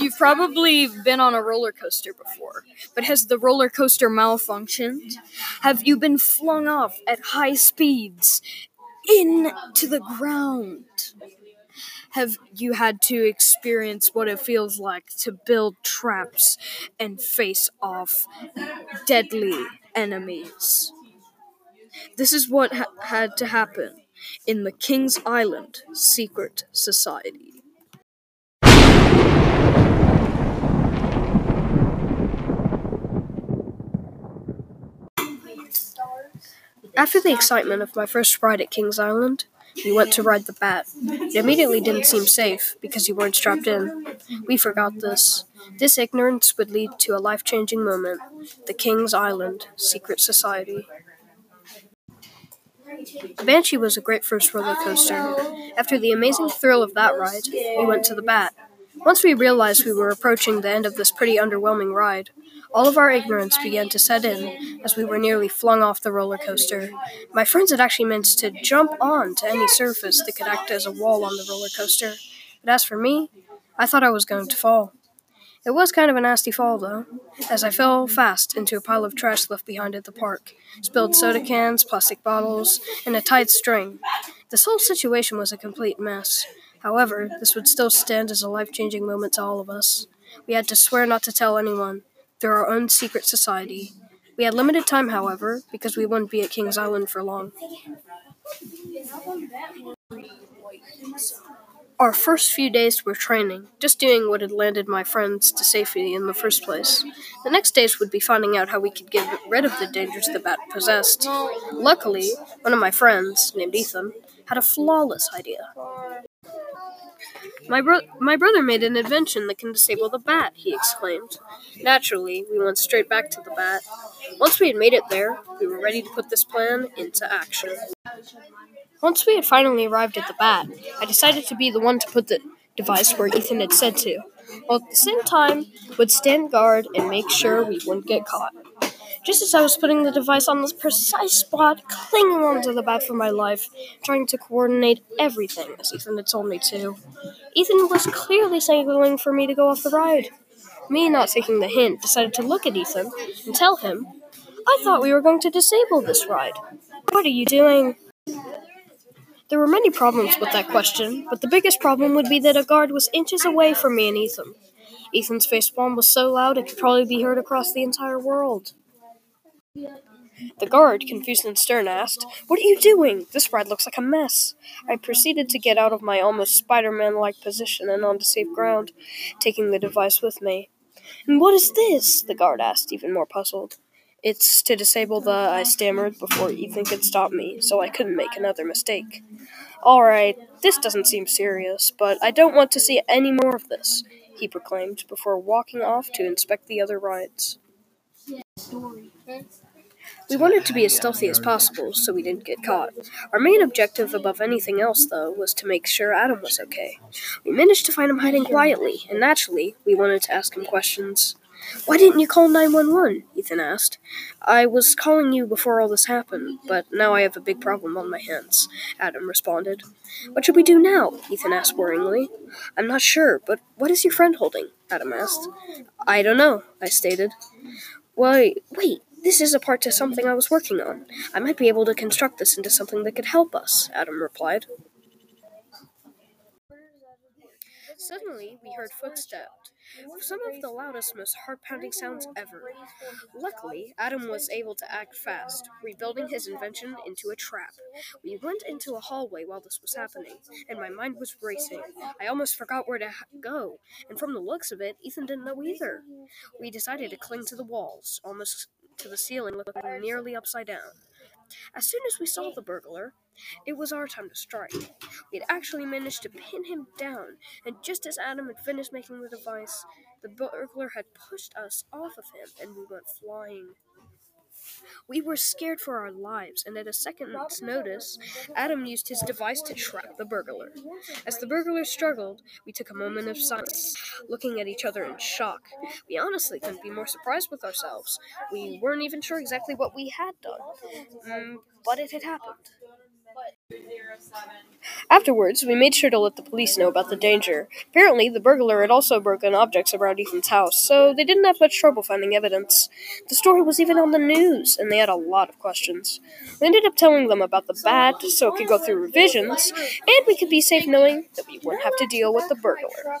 You've probably been on a roller coaster before, but has the roller coaster malfunctioned? Have you been flung off at high speeds into the ground? Have you had to experience what it feels like to build traps and face off deadly enemies? This is what ha- had to happen in the King's Island Secret Society. After the excitement of my first ride at King's Island, we went to ride the bat. It immediately didn't seem safe because you weren't strapped in. We forgot this. This ignorance would lead to a life changing moment the King's Island Secret Society. The Banshee was a great first roller coaster. After the amazing thrill of that ride, we went to the Bat. Once we realized we were approaching the end of this pretty underwhelming ride, all of our ignorance began to set in as we were nearly flung off the roller coaster. My friends had actually meant to jump on to any surface that could act as a wall on the roller coaster. But as for me, I thought I was going to fall. It was kind of a nasty fall, though, as I fell fast into a pile of trash left behind at the park, spilled soda cans, plastic bottles, and a tied string. This whole situation was a complete mess. However, this would still stand as a life changing moment to all of us. We had to swear not to tell anyone, through our own secret society. We had limited time, however, because we wouldn't be at King's Island for long. Our first few days were training, just doing what had landed my friends to safety in the first place. The next days would be finding out how we could get rid of the dangers the bat possessed. Luckily, one of my friends, named Ethan, had a flawless idea. My, bro- my brother made an invention that can disable the bat, he exclaimed. Naturally, we went straight back to the bat. Once we had made it there, we were ready to put this plan into action. Once we had finally arrived at the bat, I decided to be the one to put the device where Ethan had said to, while at the same time would stand guard and make sure we wouldn't get caught. Just as I was putting the device on the precise spot, clinging onto the bat for my life, trying to coordinate everything as Ethan had told me to, Ethan was clearly signaling for me to go off the ride. Me, not taking the hint, decided to look at Ethan and tell him, I thought we were going to disable this ride. What are you doing? There were many problems with that question, but the biggest problem would be that a guard was inches away from me and Ethan. Ethan's facepalm was so loud it could probably be heard across the entire world. The guard, confused and stern, asked, What are you doing? This ride looks like a mess. I proceeded to get out of my almost Spider Man like position and onto safe ground, taking the device with me. And what is this? the guard asked, even more puzzled. It's to disable the. I stammered before Ethan could stop me, so I couldn't make another mistake. Alright, this doesn't seem serious, but I don't want to see any more of this, he proclaimed before walking off to inspect the other rides. We wanted to be as stealthy as possible so we didn't get caught. Our main objective above anything else, though, was to make sure Adam was okay. We managed to find him hiding quietly, and naturally, we wanted to ask him questions. Why didn't you call 911? Ethan asked. I was calling you before all this happened, but now I have a big problem on my hands, Adam responded. What should we do now? Ethan asked worryingly. I'm not sure, but what is your friend holding? Adam asked. I don't know, I stated. Why, wait, this is a part to something I was working on. I might be able to construct this into something that could help us, Adam replied. Suddenly, we heard footsteps, some of the loudest, most heart pounding sounds ever. Luckily, Adam was able to act fast, rebuilding his invention into a trap. We went into a hallway while this was happening, and my mind was racing. I almost forgot where to go, and from the looks of it, Ethan didn't know either. We decided to cling to the walls, almost to the ceiling, looking nearly upside down. As soon as we saw the burglar, it was our time to strike. We had actually managed to pin him down, and just as Adam had finished making the device, the burglar had pushed us off of him and we went flying. We were scared for our lives, and at a second's notice, Adam used his device to trap the burglar. As the burglar struggled, we took a moment of silence, looking at each other in shock. We honestly couldn't be more surprised with ourselves. We weren't even sure exactly what we had done, mm, but it had happened. Afterwards, we made sure to let the police know about the danger. Apparently, the burglar had also broken objects around Ethan's house, so they didn't have much trouble finding evidence. The story was even on the news, and they had a lot of questions. We ended up telling them about the bat so it could go through revisions, and we could be safe knowing that we wouldn't have to deal with the burglar.